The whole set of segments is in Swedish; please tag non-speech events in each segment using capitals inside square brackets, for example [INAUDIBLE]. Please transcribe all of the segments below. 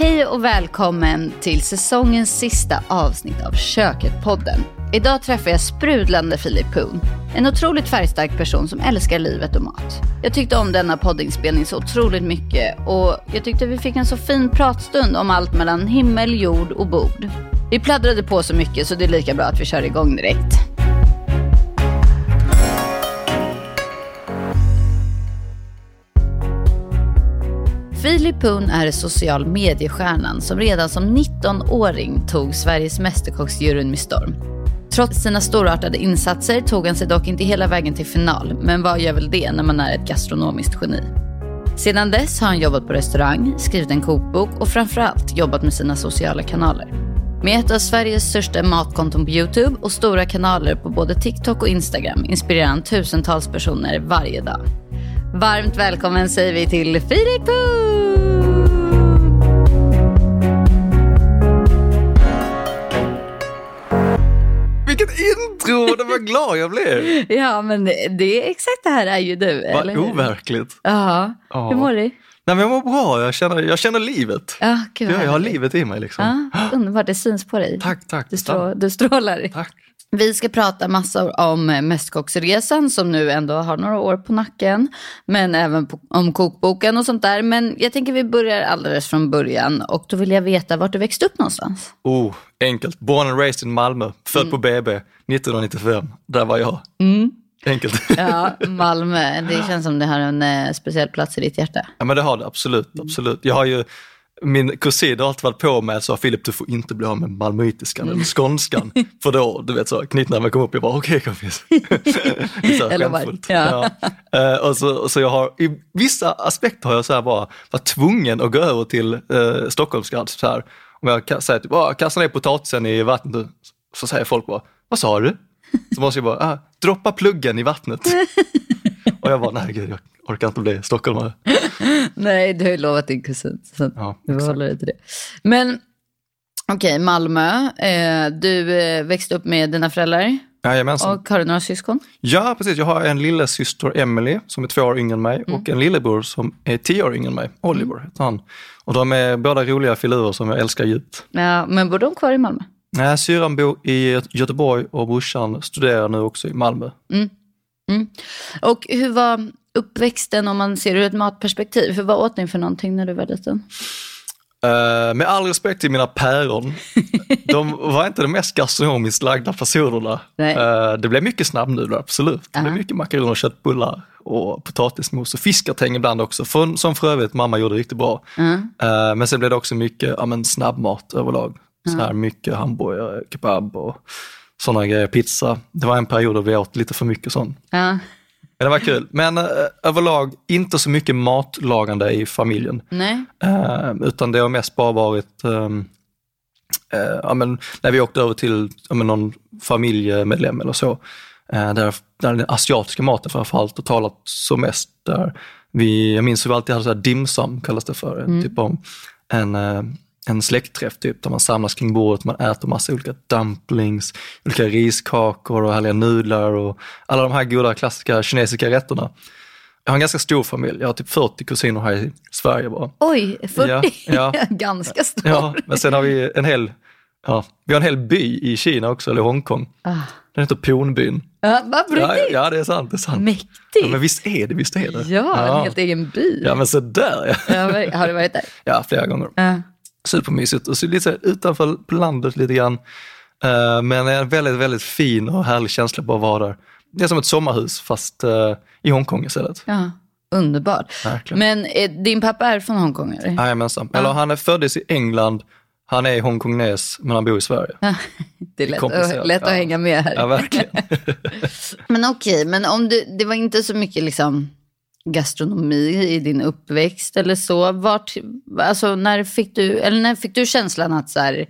Hej och välkommen till säsongens sista avsnitt av Köket-podden. Idag träffar jag sprudlande Filip Poon. En otroligt färgstark person som älskar livet och mat. Jag tyckte om denna poddinspelning så otroligt mycket och jag tyckte vi fick en så fin pratstund om allt mellan himmel, jord och bord. Vi pladdrade på så mycket så det är lika bra att vi kör igång direkt. Filip Poon är social mediestjärnan som redan som 19-åring tog Sveriges Mästerkocksjuryn med storm. Trots sina storartade insatser tog han sig dock inte hela vägen till final, men vad gör väl det när man är ett gastronomiskt geni? Sedan dess har han jobbat på restaurang, skrivit en kokbok och framförallt jobbat med sina sociala kanaler. Med ett av Sveriges största matkonton på Youtube och stora kanaler på både TikTok och Instagram inspirerar han tusentals personer varje dag. Varmt välkommen säger vi till Filip! Vilket intro! Det var glad jag blev. Ja, men det är exakt det här är ju du, Vad overkligt. Ja. Hur mår du? Nej, men jag mår bra, jag känner, jag känner livet. Ja, gud Ja, vad jag har livet i mig liksom. Ja, underbart, det syns på dig. Tack, tack. Du, strå, du strålar. Tack. Vi ska prata massor om Mästerkocksresan som nu ändå har några år på nacken. Men även på, om kokboken och sånt där. Men jag tänker vi börjar alldeles från början. Och då vill jag veta vart du växte upp någonstans. Oh, enkelt. Born and raised in Malmö, född Mm. på BB 1995. Där var jag. Enkelt. Ja, Malmö. Det känns som det har en eh, speciell plats i ditt hjärta. Ja men det har det absolut, absolut. Jag har ju, min kusin har alltid varit på mig och sa Filip du får inte bli av med malmöitiskan eller skånskan. [LAUGHS] För då, du vet så, knytnäven kom upp, jag bara okej kompis. [LAUGHS] Det är så Eller skämtfullt. ja. Ja. Eh, och så, och så jag har, i vissa aspekter har jag så här bara varit tvungen att gå över till uh, stockholmska. Så här. Om jag säger typ, "Ah, kasta ner potatisen i vattnet, så säger folk bara, vad sa du? Så måste jag bara, ah, droppa pluggen i vattnet. [LAUGHS] och jag bara, nej gud jag orkar inte bli stockholmare. Nej, du har ju lovat din kusin. Så Ja, du håller dig till det. Men okej, Malmö. Eh, du eh, växte upp med dina föräldrar. Jajamensan. Och har du några syskon? Ja, precis. Jag har en lillasyster, Emily, som är två år yngre än mig och en lillebror som är tio år yngre än mig. Oliver heter han. Och de är båda roliga filurer som jag älskar djupt. Ja, men bor de kvar i Malmö? Nej, Syrran bor i Göteborg och brorsan studerar nu också i Malmö. Och hur var uppväxten om man ser ur ett matperspektiv? Hur vad åt ni för någonting när du var liten? Eh, med all respekt till mina päron, [LAUGHS] de var inte de mest gastronomiskt lagda personerna. Eh, det blev mycket snabbnudlar, absolut. Det blev Aha. mycket makaroner och köttbullar och potatismos och fiskgratäng ibland också, för, som för övrigt mamma gjorde riktigt bra. Mm. Eh, men sen blev det också mycket ja, men snabbmat överlag. Så här mycket hamburgare, kebab och sådana grejer, pizza. Det var en period då vi åt lite för mycket sånt. Ja, Men det var kul. Men eh, överlag inte så mycket matlagande i familjen. nej. Eh, utan det har mest bara varit ehm, eh, ja, men när vi åkte över till ja, men någon familjemedlem eller så. Eh, där, där den asiatiska maten framförallt har talat som mest. Där vi, jag minns hur vi alltid hade så här dim sum, kallas det för. Mm. Typ om en, en släktträff typ, där man samlas kring bordet, man äter massa olika dumplings, olika riskakor och härliga nudlar och alla de här goda klassiska kinesiska rätterna. Jag har en ganska stor familj, jag har typ 40 kusiner här i Sverige bara. Oj, 40. Ja, ja. [LAUGHS] Ganska stor. Ja, men sen har vi en hel, ja, vi har en hel by i Kina också, eller Hongkong. Ah. Den heter Ponbyn. Ja, vad Ja, bra. ja, det är sant. Det är sant. Mäktigt. Ja, men visst är det, visst är det. Ja, en helt egen by. Ja, men så där ja. Ja, har du varit där? Ja, flera gånger. Ja. Supermysigt. Och så lite så här utanför på landet lite grann. Eh, men en väldigt, väldigt fin och härlig känsla bara att vara där. Det är som ett sommarhus fast eh, i Hongkong istället. ja. Underbart. Verkligen. Men eh, din pappa är från Hongkong eller? Jajamensan. Eller han är föddes i England, han är hongkongnes men han bor i Sverige. [LAUGHS] Det är lätt, att, lätt att Ja. hänga med här. Ja, verkligen. [LAUGHS] Men okej, men om du, det var inte så mycket liksom gastronomi i din uppväxt eller så. Vart, alltså när fick du, eller när fick du känslan att så här,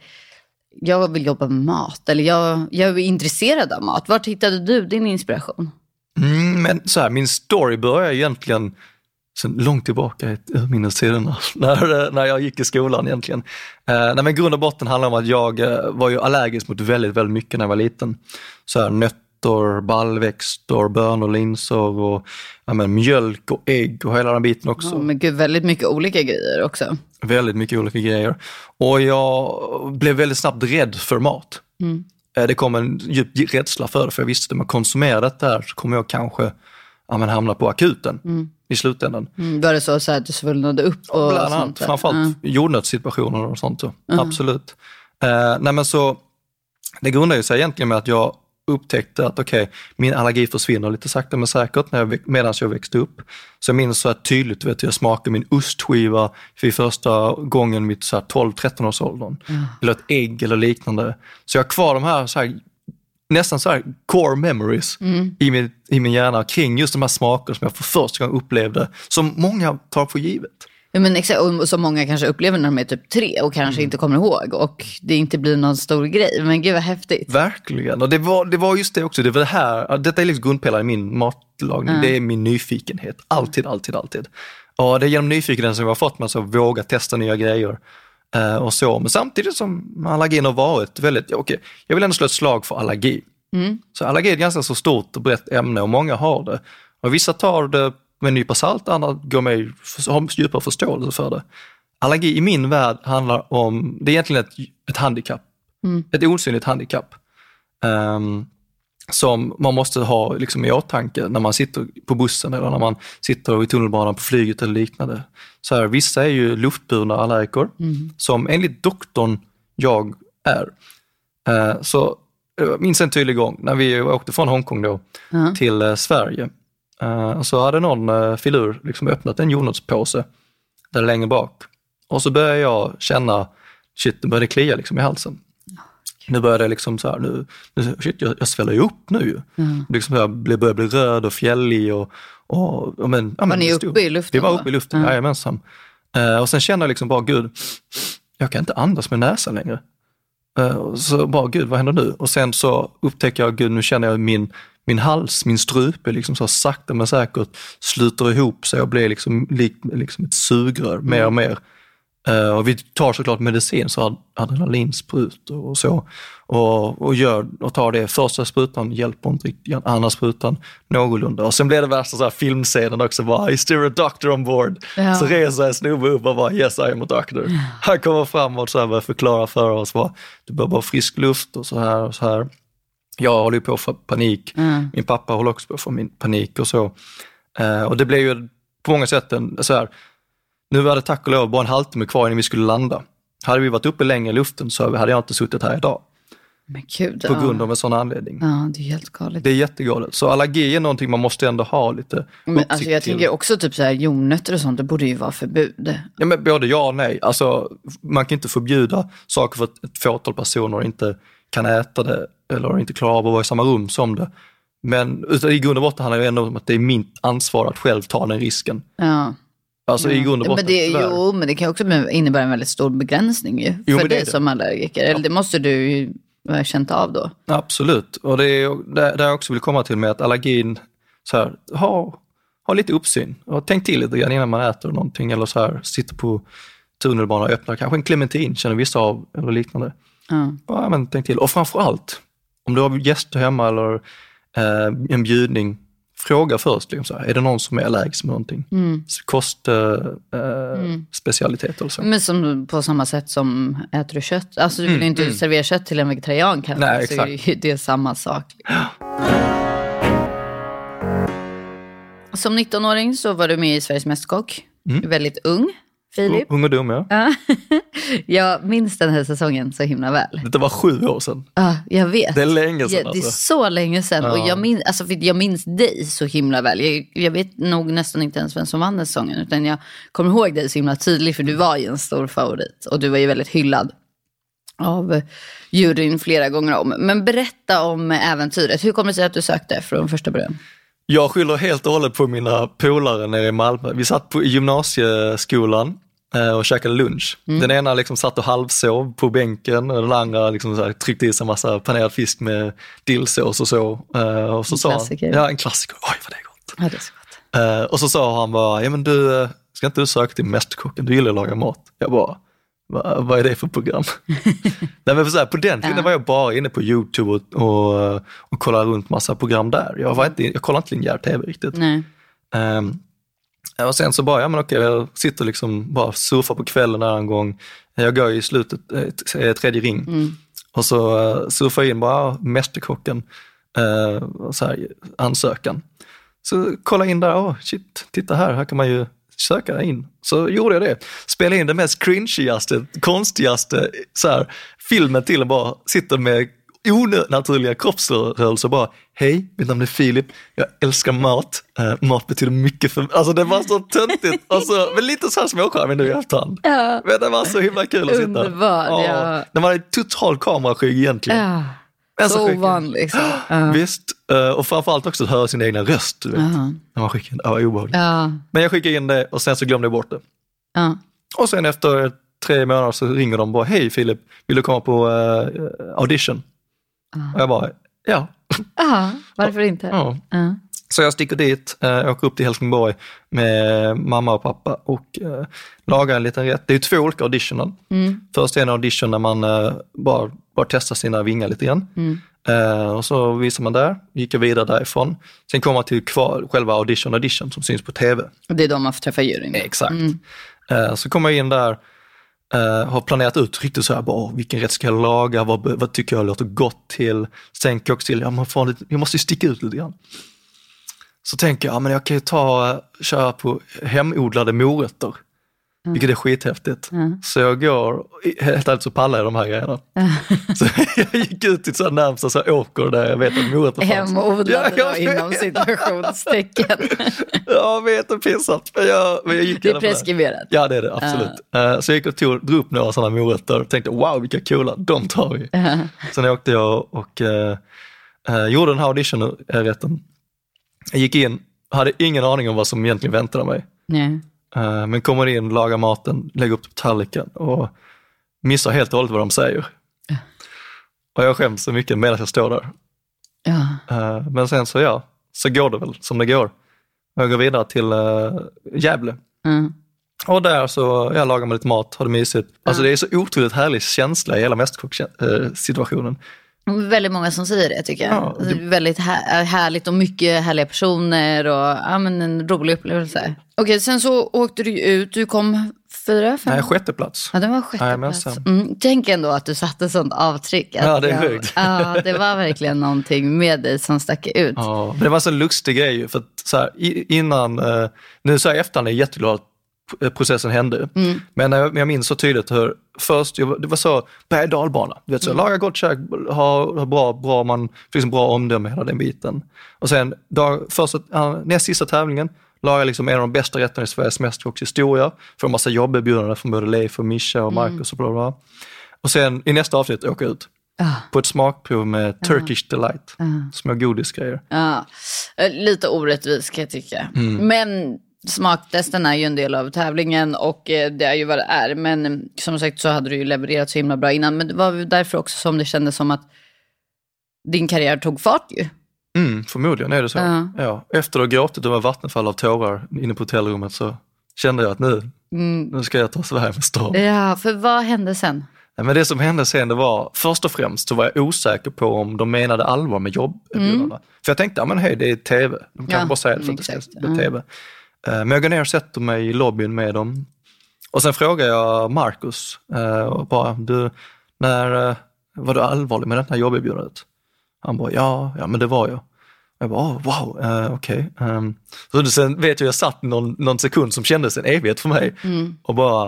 jag vill jobba med mat eller jag, jag är intresserad av mat. Vart hittade du din inspiration? Mm, men så här, min story börjar egentligen sen långt tillbaka i urminnestiderna, [LAUGHS] när, när jag gick i skolan egentligen. Eh, nej, men grund och botten handlar om att jag eh, var ju allergisk mot väldigt, väldigt mycket när jag var liten. Så här, nötter baljväxter, bönor, linser och ja, men, mjölk och ägg och hela den biten också. Ja, men gud, väldigt mycket olika grejer också. Väldigt mycket olika grejer. Och jag blev väldigt snabbt rädd för mat. Mm. Eh, Det kom en djup rädsla för det, för jag visste att om jag konsumerar detta här så kommer jag kanske ja, men, hamna på akuten i slutändan. Mm, var det så, så att du svullnade upp och Bland annat, framförallt jordnötssituationer och sånt. Så. Absolut. Eh, nej men så, det grundar ju sig egentligen med att jag upptäckte att okej, min allergi försvinner lite sakta men säkert när jag, medan jag växte upp. Så jag minns så här tydligt, vet, jag smakade min ostskiva för första gången mitt så här 12-13 års åldern. Eller ett ägg eller liknande. Så jag har kvar de här, så här nästan så här core memories i, min, i min hjärna kring just de här smakerna som jag för första gången upplevde, som många tar för givet. Ja, men exakt, och som många kanske upplever när de är typ tre och Mm. kanske inte kommer ihåg och det inte blir någon stor grej. Men gud vad häftigt. Verkligen, och det var, det var just det också. Det var det här, detta är liksom grundpelaren i min matlagning. Det är min nyfikenhet. Alltid, alltid, alltid. Och det är genom nyfikenheten som jag har fått mig att våga testa nya grejer. Eh, och så. Men samtidigt som allergin har varit väldigt, okej, jag vill ändå slå ett slag för allergi. Så allergi är ett ganska så stort och brett ämne och många har det. Och vissa tar det med en nypa salt, andra går med, i- har djupare förståelse för det. Allergi i min värld handlar om, det är egentligen ett, ett handikapp. Ett osynligt handikapp. Ehm, som man måste ha liksom, i åtanke när man sitter på bussen eller när man sitter i tunnelbanan på flyget eller liknande. Så här, vissa är ju luftburna allergiker, som enligt doktorn jag är. Eh, så minns en tydlig gång när vi åkte från Hongkong då till eh, Sverige. Eh, så hade någon uh, filur liksom öppnat en jordnötspåse där längre bak. Och så började jag känna, shit, det började klia liksom i halsen. Nu börjar det liksom så här, nu, nu shit, jag, jag sväller ju upp nu ju. Liksom så här, blir- börjar bli röd och fjällig och, och, och men, ja, men ni det uppe i luften Vi var uppe i luften, Ja. jajamensan. Eh, och sen känner jag liksom bara, gud, jag kan inte andas med näsan längre. Eh, och så bara, gud vad händer nu? Och sen så upptäcker jag, gud nu känner jag min, min hals, min strupe liksom så sakta men säkert sluter ihop sig och blir liksom, lik, liksom ett sugrör mer och mer. Eh, och vi tar såklart medicin, så ad- adrenalinsprut och så. Och, och, gör, och tar det. Första sprutan hjälper inte riktigt, andra sprutan någorlunda. Och sen blir det värsta så här filmscenen också, bara, is there a doctor on board? Ja. Så reser en snubbe upp och bara, yes I am a doctor. Han kommer fram och så här börjar förklara för oss, bara, du behöver bara frisk luft och så här och så här. Jag håller ju på att få panik. Min pappa håller också på att få min panik och så. Eh, och det blev ju på många sätt en, så här, nu var det tack och lov bara en halvtimme kvar innan vi skulle landa. Hade vi varit uppe längre i luften så hade jag inte suttit här idag Men gud. på ja. grund av en sån anledning. Ja, det är helt galet. Det är jättegalet. Så allergi är någonting man måste ändå ha lite Men, alltså, jag till. tänker också typ så här jordnötter och sånt, det borde ju vara förbud. Ja, men både ja och nej. Alltså, man kan inte förbjuda saker för ett fåtal personer inte kan äta det eller inte klarar av att vara i samma rum som det. Men utan i grund och botten handlar det ändå om att det är mitt ansvar att själv ta den risken. Ja. Alltså i grund och Ja, botten. men det, tyvärr. jo, men det kan också innebära en väldigt stor begränsning ju, Jo, för dig det. som allergiker. Eller det måste du ju ha känt av då. Absolut, och det är det jag också vill komma till med att allergin, så här, ha, ha lite uppsyn och tänk till lite grann innan man äter någonting eller så här, sitter på tunnelbanan och öppnar kanske en clementin, känner vissa av eller liknande. Ja. Ja, men tänk till. Och framförallt, om du har gäster hemma eller eh, en bjudning, fråga först. Liksom så här, är det någon som är allergisk med någonting? Mm. Kostspecialitet eh, specialitet eller så. Men som, på samma sätt som äter du kött. Alltså du vill ju inte servera kött till en vegetarian kanske. Mm, Nej, så är det är samma sak. Som 19-åring så var du med i Sveriges Mästerkock. Mm. Väldigt ung, Filip. Ung och dum ja. Ja. [LAUGHS] jag minns den här säsongen så himla väl. Det var sju år sedan. Ja, jag vet. Det är länge sedan Ja, det är alltså. så länge sedan. Och Ja. jag, min, alltså, för jag minns dig så himla väl. Jag, jag vet nog nästan inte ens vem som vann den säsongen. Utan jag kommer ihåg dig så himla tydligt. För du var ju en stor favorit. Och du var ju väldigt hyllad av juryn flera gånger om. Men berätta om äventyret. Hur kommer det sig att du sökte från första början? Jag skyller helt och hållet på mina polare nere i Malmö. Vi satt på gymnasieskolan eh, och käkade lunch. Mm. Den ena liksom satt och halvsov på bänken och den andra liksom så här tryckte i sig en massa panerad fisk med dillsås och så. Eh, Och så En sa han, klassiker. ja en klassiker, oj vad det är gott. Ja, det är så gott. Eh, och så sa han bara, ja men du, ska inte du söka till Mästerkocken, du gillar att laga mat? Jag bara, Va, vad är det för program? [LAUGHS] Nej, men så här, på den tiden Ja. var jag bara inne på YouTube och, och, och kollade runt massa program där. Jag, var inte, jag kollade inte linjär tv riktigt. Ehm, och sen så bara, ja men okej, jag sitter liksom bara surfar på kvällen där en gång. Jag går i slutet, eh, eh, tredje ring. Mm. Och så uh, surfar jag in bara, Mästerkocken, uh, så här, ansökan. Så kolla in där, oh, shit, titta här, här kan man ju söka in. Så gjorde jag det. Spelade in den mest cringeigaste, konstigaste så här, filmen till och bara sitter med onaturliga kroppsrörelser bara, hej, mitt namn är Filip, jag älskar mat, Eh, mat betyder mycket för mig. Alltså det var så töntigt, alltså, men lite så här småcharmig nu i efterhand. Ja. Men det var så himla kul att sitta. Underbar, ja. Den var total kameraskygg egentligen. Ja. Men Så skicklig. ovanlig. Liksom. [GASPS] Ja. Visst, eh, och framförallt också att höra sin egna röst. Du vet. Ja. När man skickar in, var obehagligt. Ja. Men jag skickade in det och sen så glömde jag bort det. Ja. Och sen efter tre månader så ringer de bara, hej Filip, vill du komma på eh, audition? Och jag bara, ja. Ja, [LAUGHS] varför inte? Så jag sticker dit, eh, åker upp till Helsingborg med mamma och pappa och eh, lagar en liten rätt. Det är två olika auditioner. Mm. Först är en audition där man eh, bara, bara testar sina vingar lite grann. Mm. Eh, och så visar man där, gick jag vidare därifrån. Sen kommer man till kvar, själva audition audition som syns på tv. Och Det är då man får träffa juryn. Exakt. Mm. Så kommer jag in där, har planerat ut riktigt så här, bara, vilken rätt ska jag laga, vad, vad tycker jag låter gott till? Sen till, ja, man får lite, jag måste ju sticka ut lite grann. Så tänker jag, ja, men jag kan ju ta, köra på hemodlade morötter. Vilket är skithäftigt. Mm. Så jag går, helt ärligt så pallar jag de här grejerna. [LAUGHS] Så jag gick ut till så närmsta så åker där jag vet att morötter fanns. Hemodlade Ja, jag inom situationstecken. [LAUGHS] Jag vet, det är pinsamt. Men jag, men jag gick Det är preskriberat. Ja det är det, absolut. Eh, Så jag gick och tog, drog upp några sådana morötter och tänkte wow vilka coola, de tar vi. Sen åkte jag och eh, gjorde den här auditionrätten. Jag gick in, hade ingen aning om vad som egentligen väntade mig. Nej. Eh, men kommer in, lagar maten, lägger upp det på tallriken och missar helt och hållet vad de säger. Och jag skäms så mycket medan jag står där. Ja. Eh, men sen så ja, så går det väl som det går. Jag går vidare till uh, Gävle. Mm. Och där så, jag lagar mig lite mat, har det mysigt. Alltså det är så otroligt härlig känsla i hela mästerkockssituationen. Väldigt många som säger det tycker jag. Ja, det... väldigt här, härligt och mycket härliga personer och ja, men en rolig upplevelse. Okej, sen så åkte du ut. Du kom fyra, fem? Nej, sjätte plats. Ja, det var sjätte Jajamensan. plats. Mm, tänk ändå att du satte sånt avtryck. Ja, det är sjukt. Ja, det var verkligen någonting med dig som stack ut. Ja, det var en så lustig grej för att så här, innan, eh, nu så här i efterhand är jag jätteglad processen hände. Men jag, jag minns så tydligt hur först, jag, det var så berg dalbana. Du vet, så, Laga gott käk, ha, ha bra, bra, man liksom bra omdöme hela den biten. Och sen dag, första, näst sista tävlingen, laga liksom en av de bästa rätterna i Sveriges Mästerkocks historia. Får en massa jobberbjudanden från både Leif och Mischa och Marcus och bla. Och sen i nästa avsnitt åka ut Ja. på ett smakprov med Turkish Delight. Små godisgrejer. Eh, lite orättvist kan jag tycka. Mm. Men smaktesten är ju en del av tävlingen och eh, det är ju vad det är. Men eh, som sagt så hade du ju levererat så himla bra innan. Men det var därför också som det kändes som att din karriär tog fart ju. Mm, förmodligen är det så. Ja. Ja. Efter att ha gråtit över vattenfall av tårar inne på hotellrummet så kände jag att nu, nu ska jag ta Sverige med storm. Ja, för vad hände sen? Nej, Men det som hände sen det var, först och främst så var jag osäker på om de menade allvar med jobberbjudandena. För jag tänkte, ja men hej det är tv, de kan Mm. Ja, bara säga det för att det ska exakt. bli tv. Eh, Men jag går ner och sätter mig i lobbyn med dem. Och sen frågar jag Marcus, eh, och bara, du, när, eh, var du allvarlig med det här jobberbjudandet? Han bara, ja, ja men det var jag. Jag bara, oh, wow, uh, okej. Ehm, så sen vet jag, jag satt någon, någon sekund som kändes en evighet för mig och bara,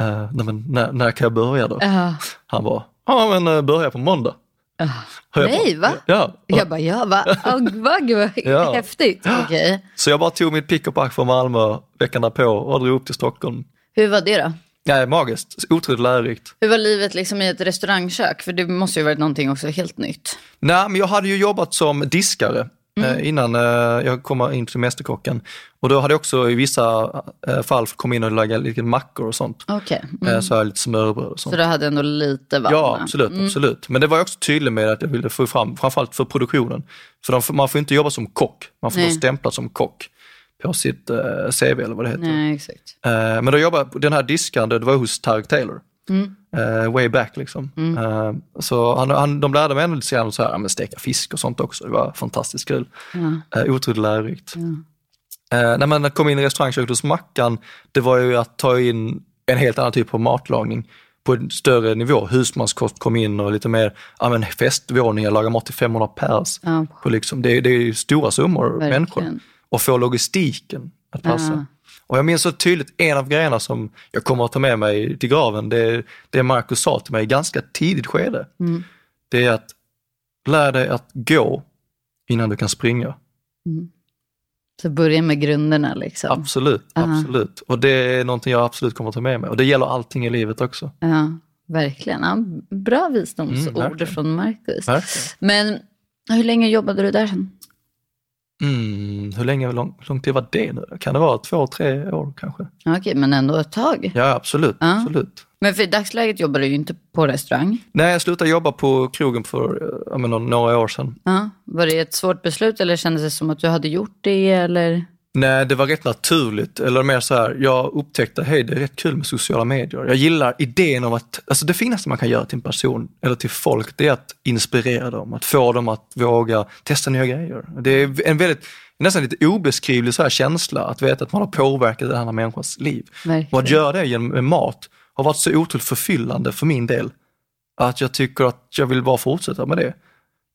uh, nej, men, när, när kan jag börja då? Ja. Han bara, ja men uh, börja på måndag. Jag Nej, bara, va? Ja. Jag bara, ja va? [LAUGHS] Oh, va? Gud vad Ja. häftigt. Okej. Så jag bara tog mitt pick och pack från Malmö veckan därpå och drog upp till Stockholm. Hur var det då? Ja, magiskt, otroligt lärorikt. Hur var livet liksom i ett restaurangkök? För det måste ju varit någonting också helt nytt. Nej, men jag hade ju jobbat som diskare eh, innan eh, jag kom in till Mästerkocken. Och då hade jag också i vissa eh, fall fått komma in och laga lite mackor och sånt. Okej. Eh, så här lite smörbröd och sånt. Så du hade ändå lite vana? Ja, absolut, absolut. Men det var jag också tydlig med att jag ville få fram, framförallt för produktionen. För de, man får inte jobba som kock, man får vara stämplad som kock på sitt CV eller vad det heter. Nej, men då jobbade jag, den här diskaren, det var hos Tarek Taylor. Eh, way back liksom. Eh, så han, han, de lärde mig ändå lite grann så här, men steka fisk och sånt också. Det var fantastiskt kul. Ja. Eh, otroligt lärorikt. Eh, när man kom in i restaurangköket hos Mackan, det var ju att ta in en helt annan typ av matlagning på en större nivå. Husmanskost kom in och lite mer ja, men festvåningar, laga mat till 500 pers. Ja. På liksom, det, är- det är ju stora summor Verkligen. människor. Och få logistiken att passa. Ja. Och jag minns så tydligt en av grejerna som jag kommer att ta med mig till graven, det, det Marcus sa till mig i ganska tidigt skede. Mm. Det är att lär dig att gå innan du kan springa. Så börja med grunderna liksom. Absolut, Ja. absolut. Och det är någonting jag absolut kommer att ta med mig. Och det gäller allting i livet också. Ja, verkligen. Ja, bra Mm, visdomsord verkligen. från Marcus. Verkligen. Men hur länge jobbade du där sen? Mm, hur länge, lång, lång tid var det nu? Kan det vara två, tre år kanske? Okej, men ändå ett tag. Ja, absolut. Ja. absolut. Men för i dagsläget jobbar du ju inte på restaurang. Nej, jag slutade jobba på krogen för menar, några år sedan. Ja. Var det ett svårt beslut eller kändes det som att du hade gjort det? Eller? Nej, det var rätt naturligt. Eller mer så här, jag upptäckte, hej det är rätt kul med sociala medier. Jag gillar idén om att, alltså det finaste man kan göra till en person eller till folk, det är att inspirera dem, att få dem att våga testa nya grejer. Det är en väldigt, nästan lite obeskrivlig så här känsla att veta att man har påverkat en annan människas liv. Verkligen. Och att göra det genom mat har varit så otroligt förfyllande för min del. Att jag tycker att jag vill bara fortsätta med det.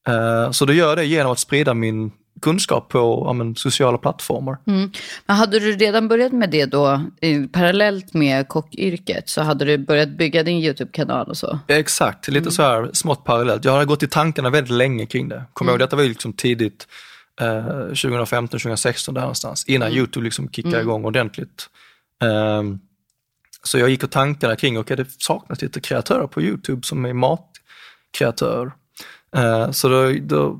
Eh, Så då gör jag det genom att sprida min kunskap på ja, men, sociala plattformar. Mm. Men hade du redan börjat med det då, i- parallellt med kockyrket, så hade du börjat bygga din YouTube-kanal och så? Exakt, lite så här smått parallellt. Jag hade gått i tankarna väldigt länge kring det. Kommer ihåg, detta var ju liksom tidigt, eh, 2015, 2016 där någonstans, innan YouTube liksom kickade igång ordentligt. Ehm, så jag gick och tankarna kring, okej det saknas lite kreatörer på YouTube som är matkreatörer. Eh, så då, då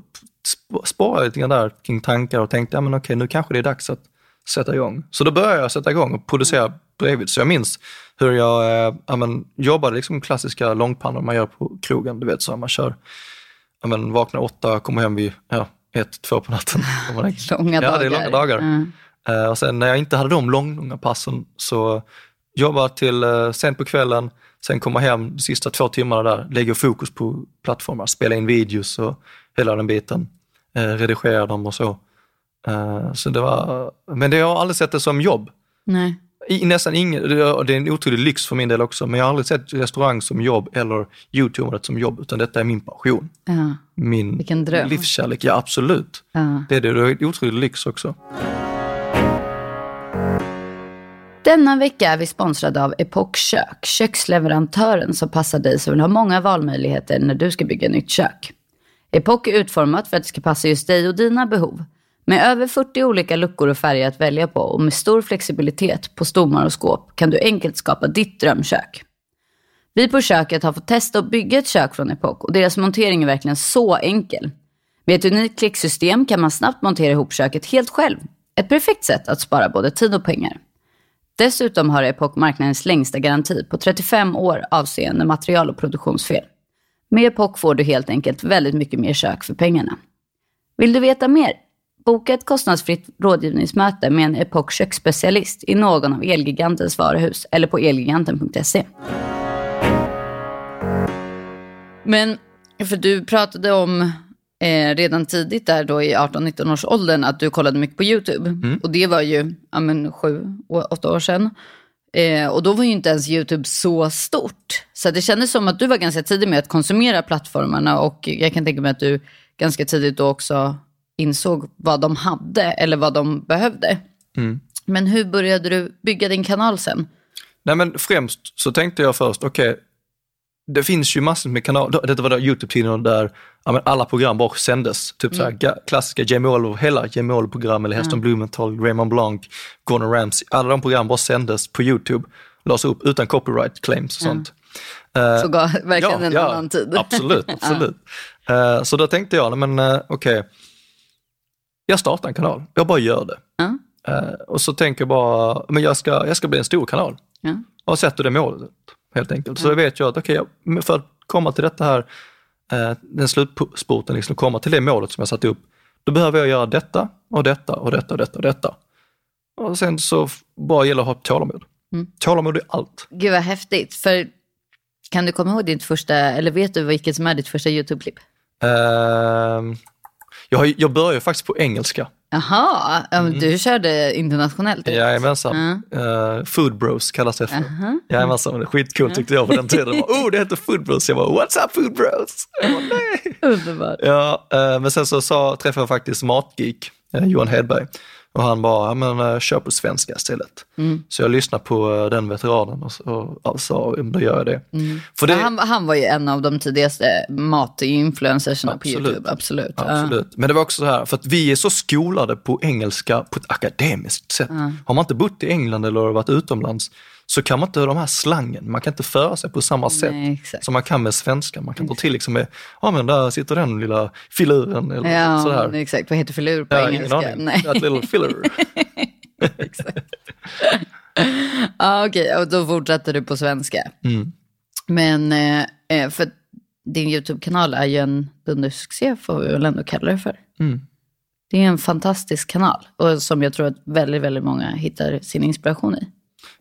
sparade lite grann där kring tankar och tänkte, ja men okej nu kanske det är dags att sätta igång. Så då började jag sätta igång och producera bredvid. Så jag minns hur jag eh, ja, men, jobbade liksom klassiska långpannor man gör på krogen. Du vet så man kör, ja, men, vaknar åtta, kommer hem vid ja, ett, två på natten. [LAUGHS] Långa ja, dagar. det är långa dagar. Mm. Eh, och sen när jag inte hade de lång, långa passen så jobbar till uh, sent på kvällen, sen kommer hem de sista två timmarna där, lägger fokus på plattformar, spelar in videos och hela den biten, uh, redigerar dem och så. Eh, så det var, men det, jag har aldrig sett det som jobb. Nej. I, nästan ingen, det är det är en otrolig lyx för min del också, men jag har aldrig sett restaurang som jobb eller YouTuberandet som jobb, utan detta är min passion. Ja. Min Vilken dröm. livskärlek, ja absolut. Ja. Det är det, det är en otrolig lyx också. Denna vecka är vi sponsrade av Epoch Kök, köksleverantören som passar dig som vill ha många valmöjligheter när du ska bygga nytt kök. Epoch är utformat för att det ska passa just dig och dina behov. Med över 40 olika luckor och färger att välja på och med stor flexibilitet på stommar och skåp kan du enkelt skapa ditt drömkök. Vi på köket har fått testa att bygga ett kök från Epoch och deras montering är verkligen så enkel. Med ett unikt klicksystem kan man snabbt montera ihop köket helt själv. Ett perfekt sätt att spara både tid och pengar. Dessutom har Epoch marknadens längsta garanti på 35 år avseende material och produktionsfel. Med Epoch får du helt enkelt väldigt mycket mer kök för pengarna. Vill du veta mer? Boka ett kostnadsfritt rådgivningsmöte med en Epoch köksspecialist i någon av Elgigantens varuhus eller på elgiganten.se. Men, för du pratade om eh, redan tidigt där då i 18-19 års åldern att du kollade mycket på YouTube. Och det var ju ja, men, sju, åtta år sedan. Eh, och då var ju inte ens YouTube så stort. Så det kändes som att du var ganska tidig med att konsumera plattformarna och jag kan tänka mig att du ganska tidigt då också insåg vad de hade eller vad de behövde. Men hur började du bygga din kanal sen? Nej men främst så tänkte jag först, okej, det finns ju massor med kanaler, detta var då YouTube-tiden där ja, men alla program bara sändes. Typ så här, ga- klassiska Jamie Oliver, hela Jamie Oliver-program eller Heston Blumenthal, Raymond Blanc, Gordon Ramsay, alla de program bara sändes på YouTube, lades upp utan copyright claims och sånt. Eh, Så gav verkligen en annan tid. [LAUGHS] Absolut, [LAUGHS] absolut. Eh, så då tänkte jag, men uh, okej, jag startar en kanal, jag bara gör det. Ja. Eh, och så tänker jag bara, men jag ska, jag ska bli en stor kanal. Ja. Och sätter det målet helt enkelt. Så då vet jag att okej, jag- för att komma till detta här, eh, den slutspurten, liksom komma till det målet som jag satte upp, då behöver jag göra detta och detta och detta och detta och detta. Och sen så bara gäller det att ha tålamod. Mm. Tålamod är allt. Gud vad häftigt. För Kan du komma ihåg ditt första, eller vet du vilket som är ditt första YouTube-klipp? Ehm, jag, jag började faktiskt på engelska. Jaha, ja, Mm. du körde internationellt? Jajamensan. Uh, food Bros kallas det för. Aha. Jajamensan, det skitcoolt tyckte jag på den tiden. Bara, [LAUGHS] oh, det heter Food Bros. Jag bara, what's up Food Bros? Jag bara, nej. Underbart. Ja, eh, men sen så sa, träffade jag faktiskt Matgeek, eh, Johan Hedberg. Och han bara, ja men uh, kör på svenska istället. Mm. Så jag lyssnade på eh, den veteranen och, så- och, och sa, "Ja, då gör jag det. För det Ja, Han, han var ju en av de tidigaste mat-influencersna på. YouTube. Absolut. Ja. Absolut. Men det var också så här, för att vi är så skolade på engelska på ett akademiskt sätt. Har man inte bott i England eller varit utomlands så kan man inte de här slangen, man kan inte föra sig på samma sätt Nej, som man kan med svenska. Man kan ta till liksom med, ja men där sitter den lilla filuren eller Ja, sådär. exakt. Vad heter filur på Jag har ingen engelska? aning. Nej. That little filler. [LAUGHS] Ja, okej. Och då fortsatte du på svenska. Mm. Men eh, eh, för din YouTube-kanal är ju en dundersuccé får vi väl ändå kalla det för. Mm. Det är en fantastisk kanal och som jag tror att väldigt, väldigt många hittar sin inspiration i.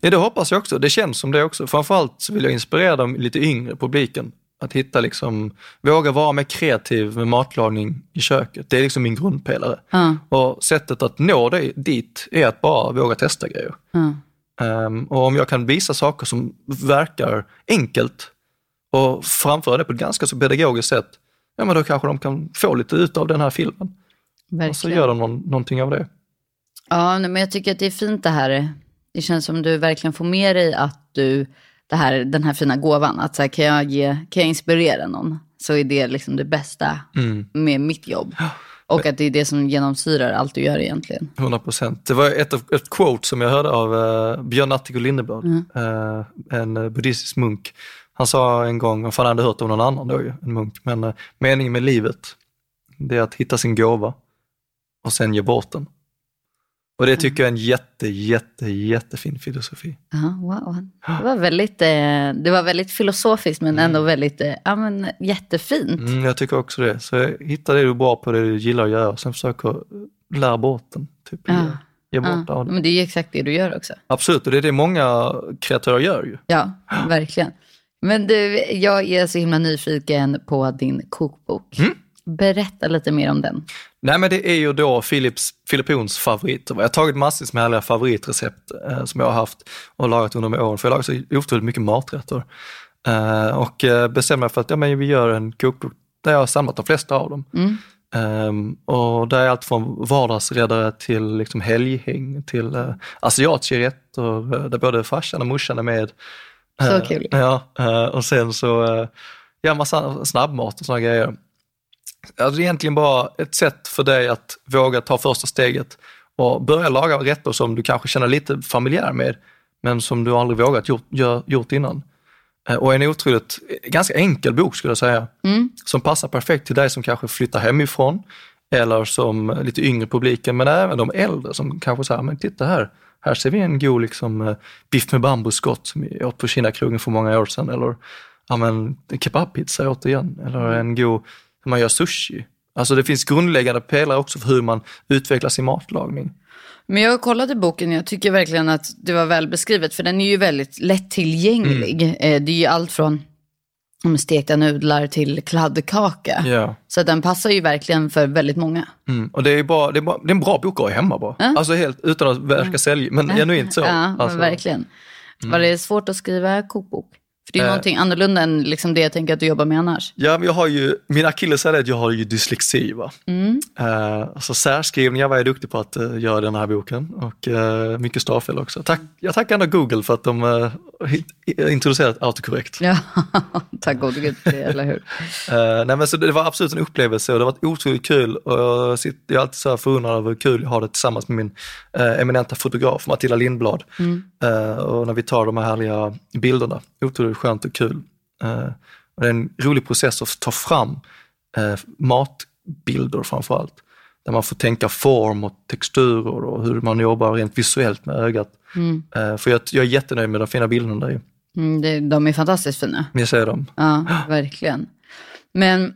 Ja, det hoppas jag också. Det känns som det också. Framförallt så vill jag inspirera de lite yngre publiken. Att hitta liksom, våga vara mer kreativ med matlagning i köket. Det är liksom min grundpelare. Ja, Och sättet att nå det, dit är att bara våga testa grejer. ja. Ehm, och om jag kan visa saker som verkar enkelt och framföra det på ett ganska så pedagogiskt sätt, ja men då kanske de kan få lite ut av den här filmen. Och så Verkligen. gör de någon, någonting av det. Ja, men jag tycker att det är fint det här. Det känns som du verkligen får med dig att du, det här, den här fina gåvan, att så här, kan, jag ge, kan jag inspirera någon så är det liksom det bästa Mm. med mitt jobb. Och att det är det som genomsyrar allt du gör egentligen. 100 procent. Det var ett, ett quote som jag hörde av uh, Björn Natthiko Lindeblad, en uh, buddhistisk munk. Han sa en gång, och fan hade hört av någon annan då ju, en munk, men eh, meningen med livet, det är att hitta sin gåva och sen ge bort den. Och det tycker jag är en jätte, jätte, jättefin filosofi. Ja, wow. Det var väldigt, eh, det var väldigt filosofiskt men ändå väldigt, eh, ja men jättefint. Mm, jag tycker också det. Så hitta det du är bra på, det du gillar att göra, sen försök att lära bort den. Typ, Ja. ge, bort Ja, av den. men det är ju exakt det du gör också. Absolut, och det är det många kreatörer gör ju. Ja, verkligen. Men du, jag är så himla nyfiken på din kokbok. Berätta lite mer om den. Nej men det är ju då Philips, Filippons favoriter. Jag har tagit massvis med härliga favoritrecept eh, som jag har haft och lagat under de åren, för jag lagar så otroligt mycket maträtter. Eh, och eh, bestämde mig för att ja, men vi gör en kokbok där jag har samlat de flesta av dem. Ehm, och där är allt från vardagsräddare till liksom helghäng till uh, asiatiska rätter eh, där både farsan och morsan är med. Så kul. Ja, och sen så, uh, ja massa snabbmat och sådana grejer. Alltså egentligen bara ett sätt för dig att våga ta första steget och börja laga rätter som du kanske känner lite familjär med, men som du aldrig vågat gjort, gör, gjort innan. Eh, Och en otroligt, ganska enkel bok skulle jag säga, som passar perfekt till dig som kanske flyttar hemifrån eller som lite yngre publiken, men även de äldre som kanske säger, men titta här, här ser vi en god liksom, eh, biff med bambuskott som vi åt på Kinakrogen för många år sedan, eller ja, men, kebabpizza återigen, eller en god, hur man gör sushi. Alltså det finns grundläggande pelare också för hur man utvecklar sin matlagning. Men jag kollade boken och jag tycker verkligen att det var väl beskrivet. För den är ju väldigt lättillgänglig. Eh, Det är ju allt från mm, stekta nudlar till kladdkaka. Ja. Så den passar ju verkligen för väldigt många. Mm. Och det är, bara, det, är bara, det är en bra bok att ha hemma bara. Alltså helt utan att verka sälj, men genuint så. Ja, alltså, verkligen. Var det svårt att skriva kokbok? För det är ju Eh. någonting annorlunda än liksom det jag tänker att du jobbar med annars. Ja, men jag har ju, min akilleshäl är att jag har ju dyslexi. Va? Mm. Eh, så särskrivningar var jag duktig på att uh, göra den här boken och uh, mycket stavfel också. Tack, jag tackar ändå Google för att de uh, introducerat autokorrekt. Ja, [LAUGHS] tack gode gud för det, eller hur? Uh, [LAUGHS] nej, men så det var absolut en upplevelse och det var otroligt kul och jag, sitter, jag är alltid så här förundrad över hur kul jag har det tillsammans med min uh, eminenta fotograf Matilda Lindblad. Uh, och när vi tar de här härliga bilderna. Otroligt skönt och kul. Uh, och det är en rolig process att ta fram uh, matbilder framför allt. Där man får tänka form och texturer och hur man jobbar rent visuellt med ögat. Uh, för jag, jag är jättenöjd med de fina bilderna där. Mm, det, de är fantastiskt fina. Jag ser dem. Ja, verkligen. Men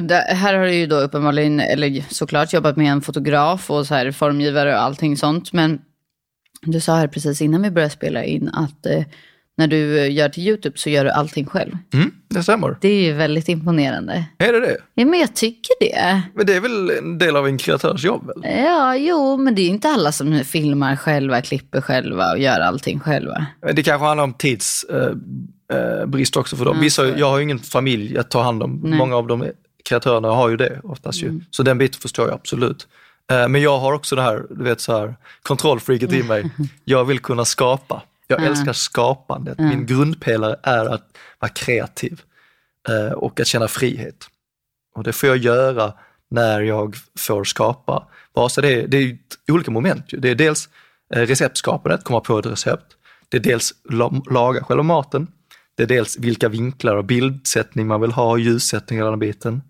det, här har du ju då uppenbarligen, eller såklart jobbat med en fotograf och så här formgivare och allting sånt. Men du sa här precis innan vi började spela in att eh, när du eh, gör till YouTube så gör du allting själv. Mm, det stämmer. Det är ju väldigt imponerande. Är det det? Ja, men jag tycker det. Men det är väl en del av en kreatörs jobb? Väl? Ja, jo, men det är inte alla som filmar själva, klipper själva och gör allting själva. Men Det kanske handlar om tidsbrist också för dem. Ja, Vissa, jag har ju ingen familj att ta hand om. Nej. Många av de kreatörerna har ju det oftast ju. Så den biten förstår jag absolut. Eh, Men jag har också det här, du vet så här, kontrollfreaket i mig. [LAUGHS] Jag vill kunna skapa. Jag Ja. älskar skapandet. Min grundpelare är att vara kreativ eh, och att känna frihet. Och det får jag göra när jag får skapa. Så det, är, det är olika moment. Det är dels eh, receptskapandet, komma på ett recept. Det är dels la- laga själva maten. Det är dels vilka vinklar och bildsättning man vill ha, ljussättning och den biten.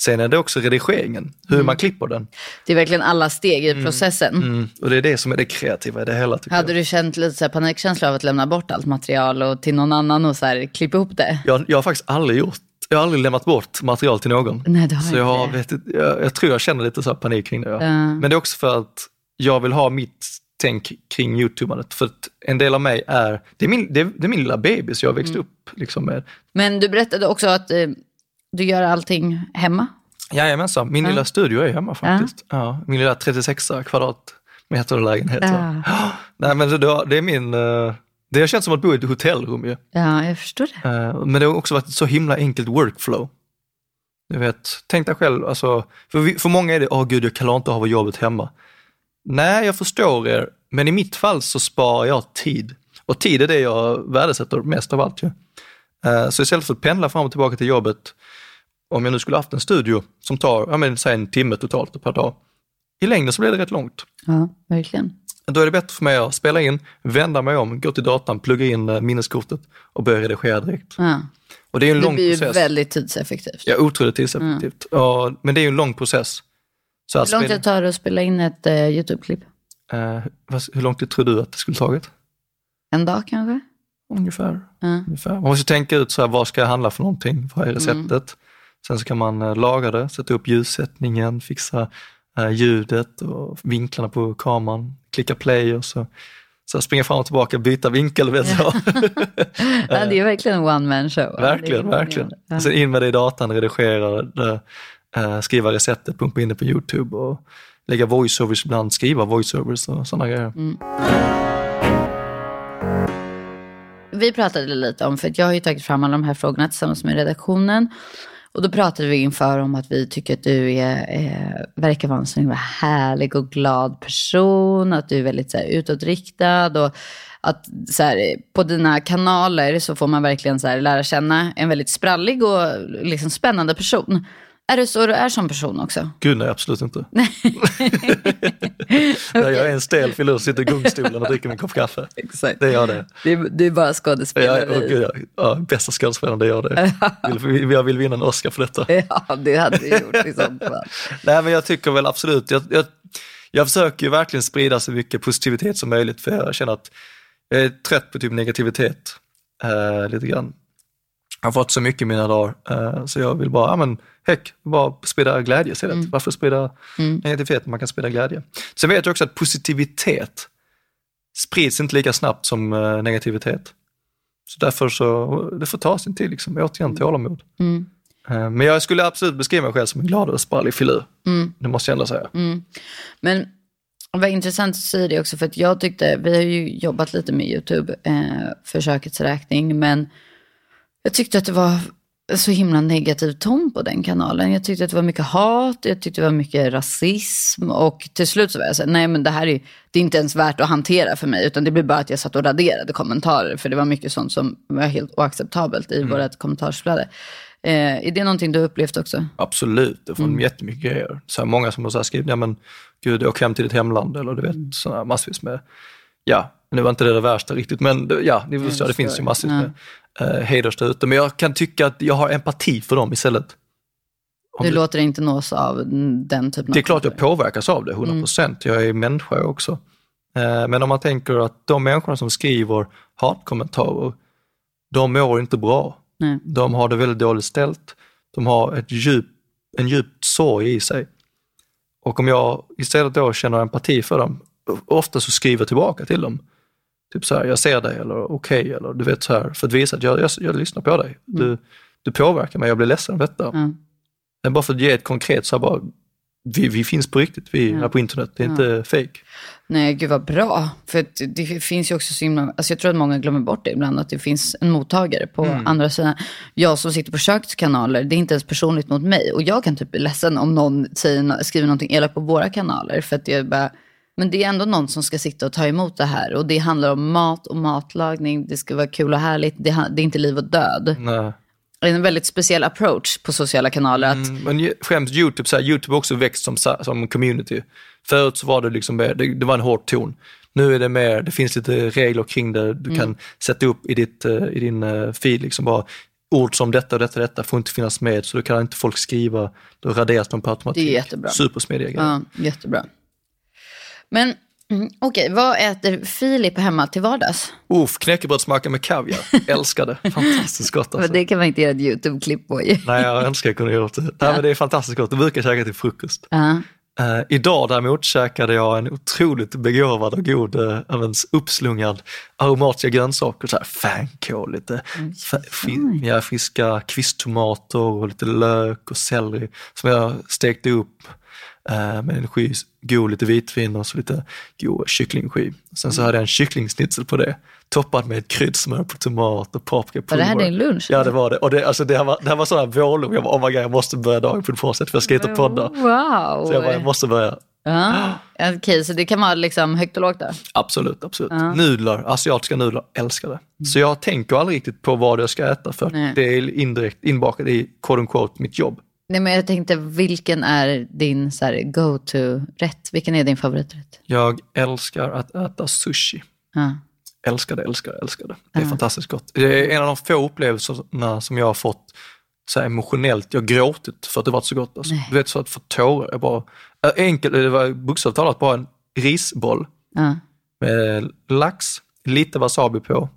Sen är det också redigeringen, hur man klipper den. Det är verkligen alla steg i processen. Mm. Och det är det som är det kreativa i det hela. Tycker Hade jag. du känt lite så panikkänsla av att lämna bort allt material och till någon annan och så här, klippa ihop det? Jag, jag har faktiskt aldrig gjort, jag har aldrig lämnat bort material till någon. Nej, du har Så jag, har, inte. vet, jag, jag tror jag känner lite så här panik kring det. Ja. Men det är också för att jag vill ha mitt tänk kring youtubandet. För att en del av mig är, det är min, det är, det är min lilla bebis jag har växt Mm. upp liksom med. Men du berättade också att eh, du gör allting hemma. Jajamensan, min lilla studio är hemma faktiskt. Ja. min lilla 36 kvadratmeter lägenhet. Ja. Ja. [GASPS] Nej, men det, det är min, eh, det har känts som att bo i ett hotellrum ju. Ja, jag förstår det. Eh, Men det har också varit så himla enkelt workflow. Du vet, tänk dig själv, alltså, för, vi, för många är det, åh gud jag klarar inte ha jobbet hemma. Nej, jag förstår er, men i mitt fall så sparar jag tid. Och tid är det jag värdesätter mest av allt ju. Eh, Så istället för att pendla fram och tillbaka till jobbet, om jag nu skulle haft en studio som tar, ja men säg en timme totalt per dag, i längden så blir det rätt långt. Ja, verkligen. Då är det bättre för mig att spela in, vända mig om, gå till datorn, plugga in eh, minneskortet och börja redigera direkt. Ja. Och det är en Det lång blir ju process. väldigt tidseffektivt. Ja, otroligt tidseffektivt. Ja, men det är ju en lång process. Så Hur lång tid tar det att spela in ett eh, YouTube-klipp? vad- hur tid tror du att det skulle tagit? En dag kanske? Ungefär. Ja. ungefär. Man måste tänka ut så här, vad ska jag handla för någonting? Vad är receptet? Sen så kan man eh, laga det, sätta upp ljussättningen, fixa eh, ljudet och vinklarna på kameran, klicka play och så, så springa fram och tillbaka, byta vinkel. Vet jag. [LAUGHS] Ja, det är verkligen en one man show. Ja, verkligen, verkligen. Ja. Sen in med det i datan, redigera det, eh, skriva receptet, pumpa in det på YouTube och lägga voiceovers ibland, skriva voiceovers och sådana grejer. Mm. Vi pratade lite om, för jag har ju tagit fram alla de här frågorna tillsammans med redaktionen. Och då pratade vi inför om att vi tycker att du är, är, verkar vara en så himla härlig och glad person. Att du är väldigt så här, utåtriktad. Och att så här, på dina kanaler så får man verkligen så här, lära känna en väldigt sprallig och liksom spännande person. Är det så du är som person också? Gud nej, absolut inte. [LAUGHS] nej, jag är en stel filur, sitter i gungstolen och dricker min kopp kaffe. Exakt. Det är jag det. Du, du är bara Jag, skådespelare. är- åh, gud, jag, ja, bästa skådespelaren, det är jag det. [LAUGHS] Vill- Jag vill vinna en Oscar för detta. Ja, det hade du gjort i sånt fall. [LAUGHS] Nej men jag tycker väl absolut, jag, jag, jag försöker ju verkligen sprida så mycket positivitet som möjligt för jag känner att jag är trött på typ negativitet eh, lite grann. Har fått så mycket i mina dagar eh, så jag vill bara, ja men heck, bara sprida glädje istället. Varför sprida negativitet när man kan sprida glädje? Sen vet jag också att positivitet sprids inte lika snabbt som eh, negativitet. Så därför så, det får ta sin tid liksom, återigen tålamod. Mm. Eh, Men jag skulle absolut beskriva mig själv som en glad och sprallig filur. Mm. Det måste jag ändå säga. Men vad intressant att säga det också, för att jag tyckte, vi har ju jobbat lite med YouTube eh, för kökets räkning, men jag tyckte att det var så himla negativ ton på den kanalen. Jag tyckte att det var mycket hat, jag tyckte det var mycket rasism och till slut så var jag så här, nej men det här är, det är inte ens värt att hantera för mig, utan det blev bara att jag satt och raderade kommentarer, för det var mycket sånt som var helt oacceptabelt i vårt kommentarsflöde. Eh, är det någonting du har upplevt också? Absolut, det får mm. jättemycket grejer. Så här, många som har så här skrivit, ja men gud, åk hem till ditt hemland eller du vet, Mm. sådana massvis med, ja, nu var inte det det värsta riktigt, men ja, ni förstår, det finns ju Ja. med uh, haters där ute. Men jag kan tycka att jag har empati för dem istället. Om Du det- låter dig inte nås av den typen av Det är klart jag påverkas av det, 100 procent. Jag är människa också. Eh, Men om man tänker att de människorna som skriver hatkommentarer, de mår inte bra. Nej. De har det väldigt dåligt ställt. De har ett djup, en djup sorg i sig. Och om jag istället då känner empati för dem, ofta så skriver jag tillbaka till dem. Typ så här, jag ser dig eller okej eller du vet så här, för att visa att jag, jag, jag lyssnar på dig. Du, du påverkar mig, jag blir ledsen av detta. Mm. Men bara för att ge ett konkret, så här bara, vi, vi finns på riktigt, vi är på internet, det är inte fake. Nej, gud vad bra. För det finns ju också så himla, alltså jag tror att många glömmer bort det ibland, att det finns en mottagare på Mm. andra sidan. Jag som sitter på kökets kanaler, det är inte ens personligt mot mig. Och jag kan typ bli ledsen om någon säger, skriver någonting elakt på våra kanaler. För att jag bara, men det är ändå någon som ska sitta och ta emot det här. Och det handlar om mat och matlagning, det ska vara kul och härligt. Det, det är inte liv och död. Nej. Det är en väldigt speciell approach på sociala kanaler. Att, Mm, Men främst YouTube, så här, YouTube har också växt som, som community. Förut så var det liksom mer, det, det var en hård ton. Nu är det mer, det finns lite regler kring det. Du kan sätta upp i, ditt, eh, i din uh, feed liksom bara ord som detta och detta och detta får inte finnas med så då kan inte folk skriva, då raderas de på automatik. Det är jättebra. Supersmidiga grejer. Ja, jättebra. Men mm, okej, vad äter Filip hemma till vardags? Uff, knäckebrödsmacka med kaviar. [LAUGHS] Älskar det. Fantastiskt gott alltså. Det kan man inte göra ett YouTube-klipp på ju. Nej, jag önskar jag kunde gjort det. Nej, men det är fantastiskt gott. Det brukar jag käka till frukost. Ja. Eh, idag däremot käkade jag en otroligt begåvad och god, uh, uppslungad aromatiska grönsaker, så här fänkål, lite fi- ja, friska kvisttomater och lite lök och selleri som jag stekte upp eh, med en sky, god lite vitvin och så lite god kycklingskiv. Sen så hade jag en kycklingsnitzel på det, toppad med ett kryddsmör på tomat och paprikapulver. Var det här din lunch? Ja det var det. Och det, alltså, det, här var, det här var här vårlunch, jag bara, oh my God, jag måste börja dagen på ett bra sätt för jag ska hit och podda. Wow. Så jag bara, jag måste börja. ja. Okej, så det kan vara liksom högt och lågt där? Absolut, absolut. Nudlar, asiatiska nudlar, älskar det. Så jag tänker aldrig riktigt på vad jag ska äta för det är indirekt inbakat i quote unquote mitt jobb. Nej, men jag tänkte, vilken är din go-to-rätt? Vilken är din favoriträtt? Jag älskar att äta sushi. Ja. Älskar det, älskar det, älskar det. Det är fantastiskt gott. Det är en av de få upplevelserna som jag har fått så emotionellt. Jag har gråtit för att det varit så gott. Alltså. Du vet, så att få tårar. Jag bara, äh, enkelt, det var bokstavligt talat bara en risboll Ja. med lax, lite wasabi på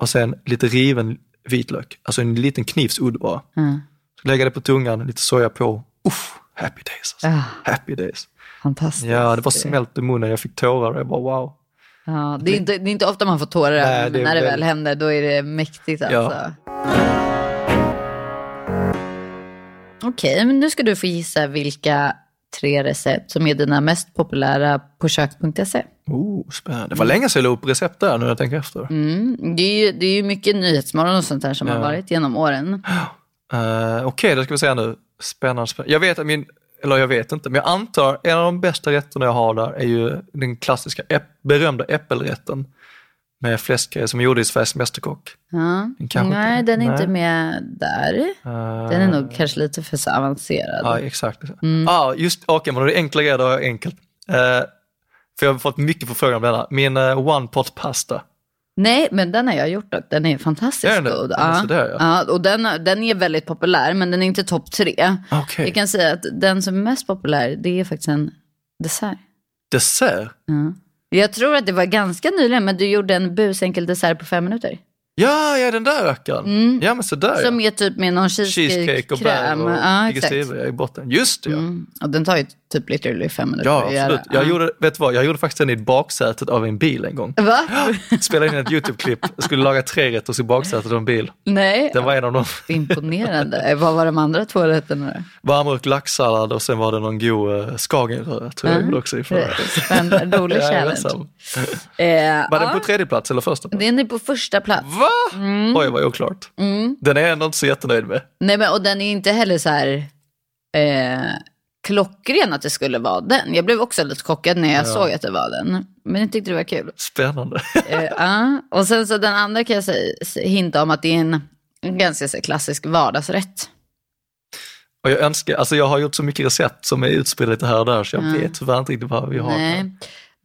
och sen lite riven vitlök. Alltså en liten knivsudd bara. Ja. Lägga det på tungan, lite soja på. Uff, happy days alltså. Ah. Happy days. Fantastiskt. Ja, det var smält i munnen, jag fick tårar. Jag bara wow. Ja, det, är inte, det är inte ofta man får tårar, Nej, men när det väl väldigt- händer då är det mäktigt alltså. Okej, men nu ska du få gissa vilka tre recept som är dina mest populära på kök.se. Oh, spännande. Det var länge sedan jag la upp recept där nu när jag tänker efter. Mm, det, är ju, det är ju mycket nyhetsmorgon och sånt där som har varit genom åren. [GASPS] Uh, Okej, det ska vi säga nu. Spännande, spännande. Jag vet att min, eller jag vet inte, men jag antar en av de bästa rätterna jag har där är ju den klassiska äpp, berömda äppelrätten med fläskgrej som gjorde i Sveriges Mästerkock. Ja. Den Nej, inte- den är inte nej. med där. Uh, Den är nog kanske lite för så avancerad. Ja, exakt. Ja, just okej, men då är det enkla grejer, då jag enkelt. Eh, för jag har fått mycket förfrågan om denna. Min uh, one pot pasta. Nej, men den har jag gjort dock. Den är fantastiskt Är den god. Den är sådär, ja. ja, och den, den är väldigt populär, men den är inte topp tre. Okej. Jag kan säga att den som är mest populär, det är faktiskt en dessert. Dessert? Jag tror att det var ganska nyligen, men du gjorde en busenkel dessert på fem minuter. Ja, ja den där rackaren. Ja, men sådär Som ja. är typ med någon Cheesecake och bär cheesecake-kräm. och Ja, exakt. digestive i botten. Just det ja. Mm. Och den tar ju typ literally fem minuter Ja, absolut. Jag Ja. gjorde, vet vad, jag gjorde faktiskt den i baksätet av en bil en gång. Va? [GASPS] Spelade in ett YouTube-klipp, jag skulle laga tre rätter i baksätet av en bil. Nej, Det var en av dem. [LAUGHS] imponerande. Vad var de andra två rätterna då? Varmrökt laxsallad och sen var det någon god uh, skagenröra tror jag gjorde också i förra. Rolig [LAUGHS] challenge. Eh, Var den på tredje plats eller första plats? den är på första plats. Va? Mm. Oj, vad oklart. Den är jag ändå inte så jättenöjd med. Nej, men, och den är inte heller så här eh, klockren att det skulle vara den. Jag blev också lite chockad när jag såg att det var den. Men jag tyckte det var kul. Spännande. Eh, [LAUGHS] ja. Och sen så den andra kan jag säga, hinta om att det är en, en ganska så klassisk vardagsrätt. Och jag önskar, alltså jag har gjort så mycket recept som är utspridda lite här och där så jag vet tyvärr inte riktigt vad vi har. Nej,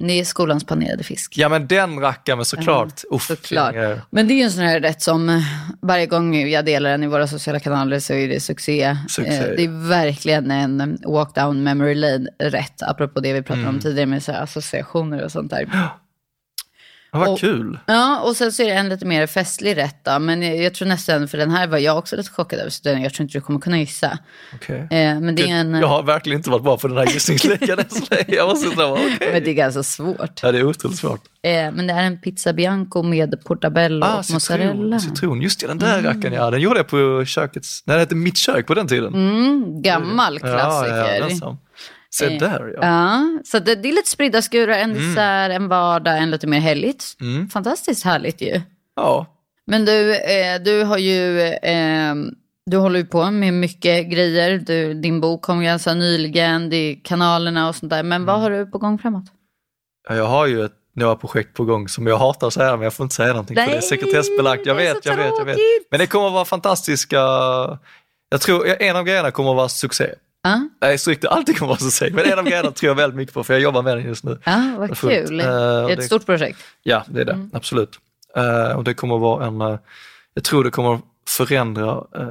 det är skolans panerade fisk. Ja men den rackaren såklart. Uff, Såklart. Men det är ju en sån här rätt som eh, varje gång jag delar den i våra sociala kanaler så är det succé. Succé. Eh, Det är verkligen en walk down memory lane rätt, apropå det vi pratade Mm. om tidigare med så associationer och sånt där. Ja, vad Och- kul. Ja, och sen så är det en lite mer festlig rätt då. Men jag, jag tror nästan, för den här var jag också lite chockad över, så den, jag tror inte du kommer kunna gissa. Okej. Eh, men det är en... Jag har verkligen inte varit bra på den här gissningsleken. [LAUGHS] Jag så där, okej. Men det är ganska svårt. Ja, det är otroligt svårt. Eh, men det är en pizza bianco med portabello Ah, och mozzarella. citron, citron. Just det, den där rackaren ja. Den gjorde jag på kökets, nej det hette Mitt kök på den tiden. Mm, gammal klassiker. Ja, ja. Se Eh, där ja. Ja, så det, det är lite spridda skurar, en dessert, en vardag, en lite mer helligt. Mm. Fantastiskt härligt ju. Ja, Men du, eh, du har ju, eh, du håller ju på med mycket grejer. Du, din bok kom ganska nyligen, det är kanalerna och sånt där. Men Mm. vad har du på gång framåt? Ja, jag har ju ett, några projekt på gång som jag hatar att säga men jag får inte säga någonting för det är Nej, sekretessbelagt. Jag vet, jag vet, jag vet. Men det kommer att vara fantastiska, jag tror en av grejerna kommer att vara succé. Ja, Nej, så riktigt alltid kommer vara succé, men en av grejerna tror jag väldigt mycket på för jag jobbar med den just nu. ja vad kul. Eh, det är och ett det- stort projekt. Ja, det är det, Mm. absolut. Eh, och det kommer vara en, eh, jag tror det kommer förändra uh,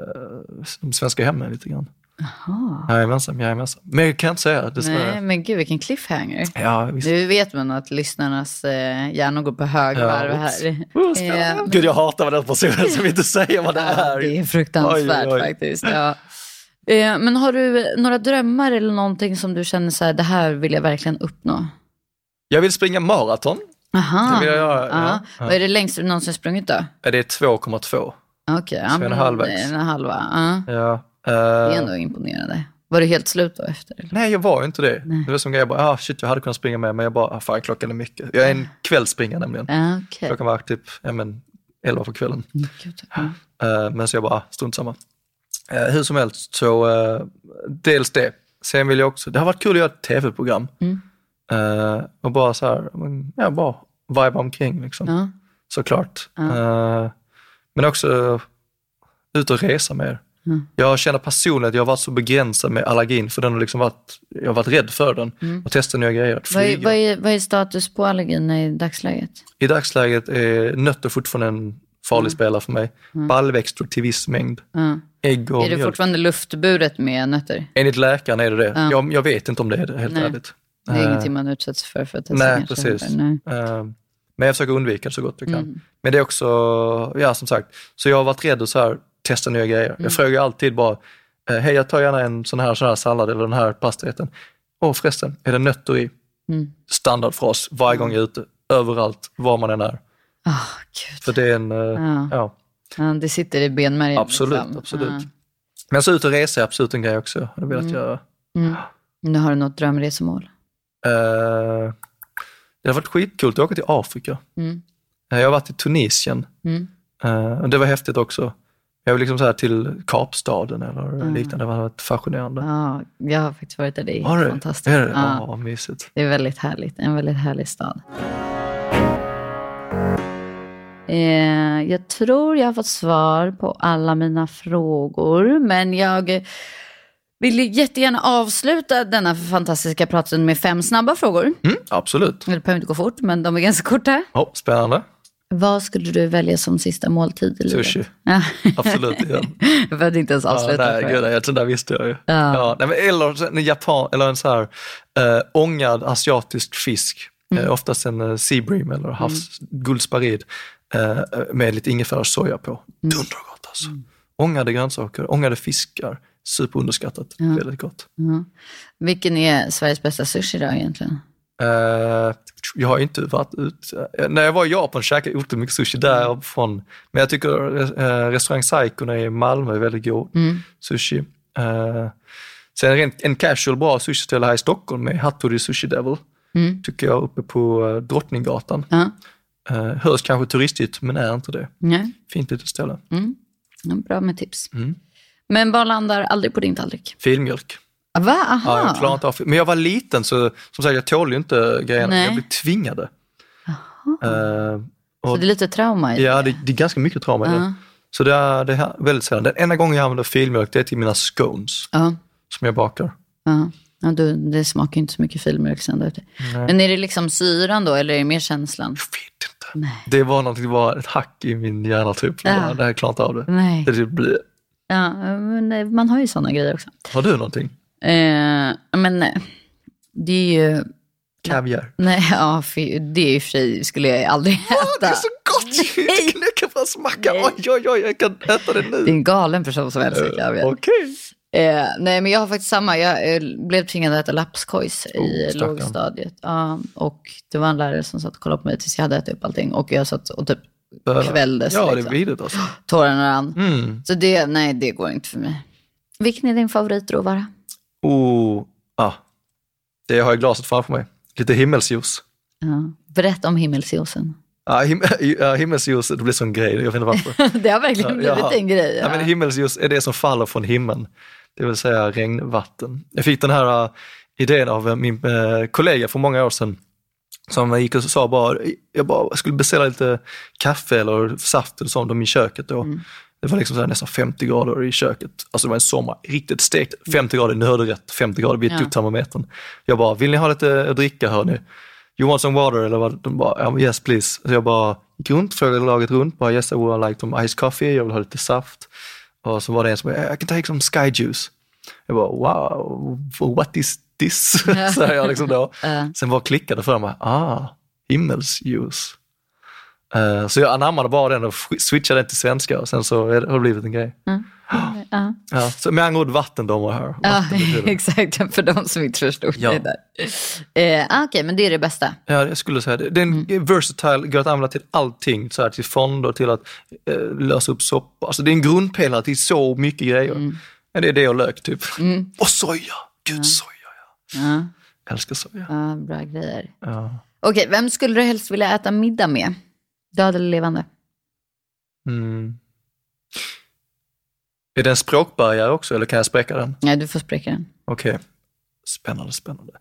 de svenska hemmen lite grann. Jaha. Jajamensan, jajamensan. Men jag kan inte säga Nej, dessvärre. men gud vilken cliffhanger. Ja, visst. Nu vet man att lyssnarnas eh, hjärnor går på högvarv Ja, här. Spännande. [LAUGHS] Eh, Gud, jag hatar den personen som inte säger vad det Ja, är. det är fruktansvärt Oj, oj. faktiskt. Ja. Eh, Men har du några drömmar eller någonting som du känner så här, det här vill jag verkligen uppnå? Jag vill springa maraton. Aha. Det vill jag göra, Ja. ja. Ja. Vad är det längsta du någonsin sprungit då? Det är 2,2. Okej, ja, Så en halvvägs. En halva. Ja. Ja. Det är ändå imponerande. Var du helt slut då efter? Eller? nej, jag var ju inte det. Nej. Det var som jag bara, ah, shit, jag hade kunnat springa med, men jag bara, ah, fan klockan är mycket. Jag är en kvällsspringare nämligen. Ja, okej. Klockan var typ, ja men, 11 på kvällen. Mm. Ja. Eh, men så jag bara, strunt samma. Uh, hur som helst, så eh, dels det. Sen vill jag också, det har varit kul att göra ett tv-program. Mm. Eh, och bara så här, ja, bara vibe omkring liksom. Ja. såklart. Ja. Eh, men också ut och resa mer. Mm. Jag känner personligen att jag har varit så begränsad med allergin för den har liksom varit, jag har varit rädd för den och testat nya grejer. Vad, är, vad, är, vad är status på allergin i dagsläget? I dagsläget är nötter fortfarande en farlig spelare för mig. Baljväxter till viss mängd. Ja. Ägg och Är det mjölk. fortfarande luftburet med nötter? Enligt läkaren är det det. Ja. Jag, jag vet inte om det är det, helt Nej. ärligt. Det är Eh, ingenting man utsätts för för att testa Nej, precis. Nej. Eh, Men jag försöker undvika det så gott jag kan. Mm. Men det är också, ja som sagt, så jag har varit rädd att så här, testa nya grejer. Mm. Jag frågar alltid bara, eh, hej jag tar gärna en sån här, sån här sallad eller den här pastarätten. Åh förresten, är det nötter i? Mm. Standardfras varje gång jag är ute, överallt, var man än är. Ah, gud. För det är en, eh, Ja. ja. Ja, det sitter i benmärgen. Absolut, liksom. absolut. Ja. Men så ut och resa är absolut en grej också. Jag hade velat göra. Mm. Nu har du något drömresemål? Eh, det har varit skitkul att åka till Afrika. Mm. Eh, Jag har varit i Tunisien. Mm. Och det var häftigt också. Jag vill liksom så här till Kapstaden eller Mm. liknande. Det har varit fascinerande. Ja, jag har faktiskt varit där. Det är Har fantastiskt. Är det? Ja, mysigt. det är väldigt härligt. En väldigt härlig stad. Eh, jag tror jag har fått svar på alla mina frågor, men jag vill jättegärna avsluta denna fantastiska pratstund med fem snabba frågor. Mm, absolut. Det behöver inte gå fort, men de är ganska korta. Oh, spännande. Vad skulle du välja som sista måltid i livet? Sushi. Ja. Absolut. Ja. [LAUGHS] jag behövde inte ens Ja, avsluta. nej, för- gud, nej, det där visste jag ju. Ja. Ja, nej, eller en japan, eller en så här eh, ångad asiatisk fisk. Mm. Eh, oftast en eh, sea bream eller havs guldsparid eh, med lite ingefära och soja på. Mm. Dundergott alltså. Ångade grönsaker, ångade fiskar. Superunderskattat. Väldigt gott. Ja. Vilken är Sveriges bästa sushi då egentligen? Eh, jag har inte varit ut. eh, när jag var i Japan käkade jag otroligt mycket sushi därifrån. Men jag tycker uh, restaurang Saikona i Malmö är väldigt god Mm. sushi. Uh, sen rent, en casual bra sushi-ställe här i Stockholm med Hattori Sushi Devil. Mm. Tycker jag uppe på eh, Drottninggatan. Ja. Uh, hörs kanske turistigt men är inte det. Nej. Fint litet ställe. Mm. Ja, bra med tips. Mm. Men vad landar aldrig på din tallrik? Filmjölk. Va? Aha. Ja, jag klarar inte av Men jag var liten så som sagt jag tål ju inte grejerna. Nej. Jag blev tvingade. Eh, Så det är lite trauma i Ja, det, det är ganska mycket trauma i Ja. det. Så det är, det är väldigt sällan. Den enda gången jag använder filmjölk det är till mina scones Ja. som jag bakar. Ja. Ja, du, det smakar ju inte så mycket filmjölk sen. Där. Men är det liksom syran då eller är det mer känslan? Jag vet inte. Det var någonting, det var ett hack i min hjärna typ. Ja. Ja. Det här klarar inte av det. Nej. det typ blir. Ja, men eh, man har ju sådana grejer också. Har du någonting? Eh, men eh, det är ju kaviar. Nej, ja, det är och för sig skulle jag aldrig äta. Åh, det är så gott ju! Nej. Knäckebrödsmacka, oj oj oj, jag kan äta det nu. Det är en galen person som älskar kaviar. Okej. Eh, nej, men jag har faktiskt samma. Jag eh, blev tvingad att äta lapskojs i Oh, stackarn. lågstadiet. Ja, och det var en lärare som satt och kollade på mig tills jag hade ätit upp allting. Och jag satt och typ kvälldes. Ja, det är liksom. vidrigt alltså. Tårarna rann. Mm. Så det, nej, det går inte för mig. Vilken är din favoritråvara? Oh, ah. Det har jag i glaset framför mig. Lite himmelsjuice. Ja. Berätta om himmelsjuicen. Ja, him [LAUGHS] ja, himmelsljus, det blir sån grej, jag vet inte varför. [LAUGHS] det har verkligen Ja, blivit jaha. en grej. Ja. men himmelsljus är det som faller från himlen, det vill säga regnvatten. Jag fick den här uh, idén av uh, min uh, kollega för många år sedan som gick och sa bara, jag bara skulle beställa lite kaffe eller saft eller sånt i köket då. Det var liksom så nästan 50 grader i köket. Alltså det var en sommar, riktigt stekt. 50 grader, nu hörde du rätt, 50 grader, vi Ja. termometern. Jag bara, vill ni ha lite att dricka hörni? You want some water? Eller vad? De bara, yes please. Så jag bara gick runt, frågade laget runt, bara yes I would like some iced coffee, jag vill ha lite saft. Och så var det en som bara, I can take some sky juice. Jag bara, wow, what is this? Säger [LAUGHS] jag liksom då. Sen bara klickade för mig, ah, himmelsljus. Eh, så jag anammade bara den och switchade den till svenska och sen så har det blivit en grej. Ja. Ja, så med andra ord vattendomar här. Ja, Vatten [LAUGHS] exakt. För de som inte förstod Ja. det där. Eh, ah, Okej, men det är det bästa. Ja, jag skulle säga det. Den är versatile, går att använda till allting. Så här, till fonder, till att eh, lösa upp soppa. Alltså det är en grundpelare till så mycket grejer. Men det är det och lök typ. Och soja! Gud, soja ja. Ja, Jag älskar soja. ja, bra grejer. Ja. Okej, vem skulle du helst vilja äta middag med? Död eller levande? Mm. Är det en språkbarriär också eller kan jag spräcka den? Nej, du får spräcka den. Okej, spännande, spännande.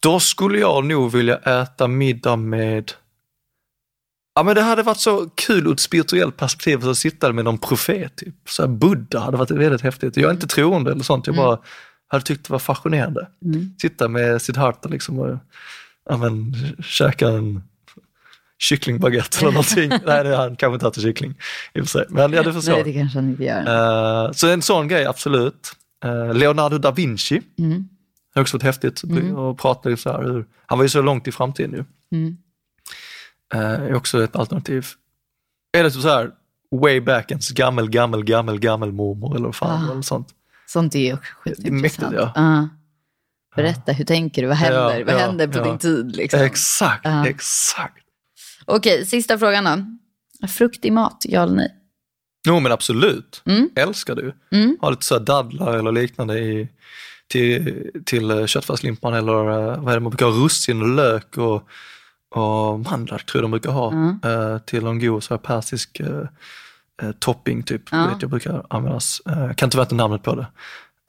Då skulle jag nog vilja äta middag med Ja men det hade varit så kul ur ett spirituellt perspektiv att sitta med någon profet, typ. så här Buddha hade varit väldigt häftigt. Jag är inte troende eller sånt, jag bara hade tyckt det var fascinerande. Mm. Sitta med Siddhartha liksom och ja, men, käka en kycklingbaguette eller någonting. [LAUGHS] Nej, det han kanske inte äter kyckling i och för sig. Men ja, du förstår. Nej, det kanske han inte gör. Eh, så en sån grej, absolut. Eh, Leonardo da Vinci, Mm. också varit häftigt att prata lite så här hur, han var ju så långt i framtiden ju. Mm. Eh, är också ett alternativ. Är det så här way back ens gammel, gammel, gammel, gammel mormor eller fan Ah. eller sånt. Sånt är ju skitintressant. mäktigt, ja. Berätta, hur tänker du? Vad händer? Ja, Vad ja, händer på ja. din tid? Liksom? Exakt, Ja. exakt. Okej, sista frågan då. Frukt i mat, ja eller nej? Jo men absolut, Mm. älskar du. Mm. Ha lite så dadlar eller liknande i, till, till eh, köttfärslimpan eller eh, vad är det man brukar ha, russin och lök och, och mandlar tror jag de brukar ha Mm. eh, till en god så här persisk eh, eh, topping typ. Ja. Vet jag brukar användas. Eh, kan inte veta namnet på det.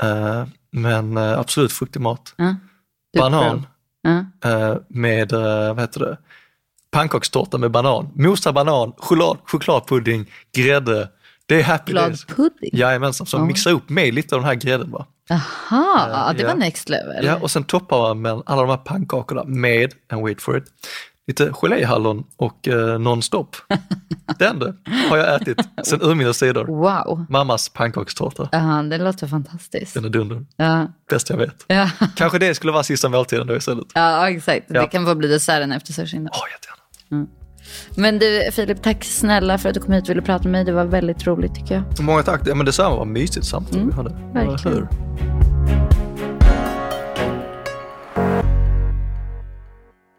Eh, men absolut fruktig mat. Ja. Du Banan med, vad heter det, pannkakstårta med banan. Mosad banan, choklad, chokladpudding, grädde. Det är happy days. Chokladpudding? Jajamensan, så Ja. mixa upp med lite av den här grädden bara. Jaha, ja, det ja. var next level. Ja, och sen toppar man med alla de här pannkakorna med, and wait for it, lite geléhallon och eh, nonstop. [LAUGHS] Den du, har jag ätit sen urminnes tider. Wow, Mammas pannkakstårta. ja, det låter fantastiskt. Den är dunder. Ja, Bäst jag vet. ja. Kanske det skulle vara sista måltiden då istället. ja exakt. Ja. Det kan få bli desserten efter sushin. då. Åh, jättegärna. Men du Filip, tack snälla för att du kom hit och ville prata med mig. Det var väldigt roligt tycker jag. Många tack. Ja, men detsamma var mysigt samtal vi hade. Mm, verkligen. Hur?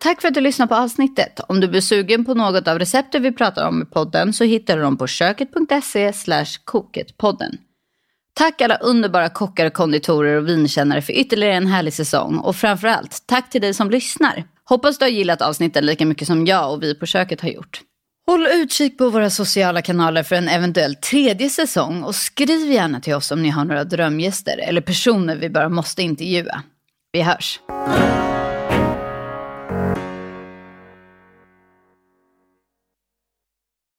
Tack för att du lyssnade på avsnittet. Om du blir sugen på något av recepten vi pratar om i podden så hittar du dem på köket.se koketpodden. Tack alla underbara kockar, konditorer och vinkännare för ytterligare en härlig säsong. Och framförallt, tack till dig som lyssnar. Hoppas du har gillat avsnitten lika mycket som jag och vi på köket har gjort. Håll utkik på våra sociala kanaler för en eventuell tredje säsong och skriv gärna till oss om ni har några drömgäster eller personer vi bara måste intervjua. Vi hörs!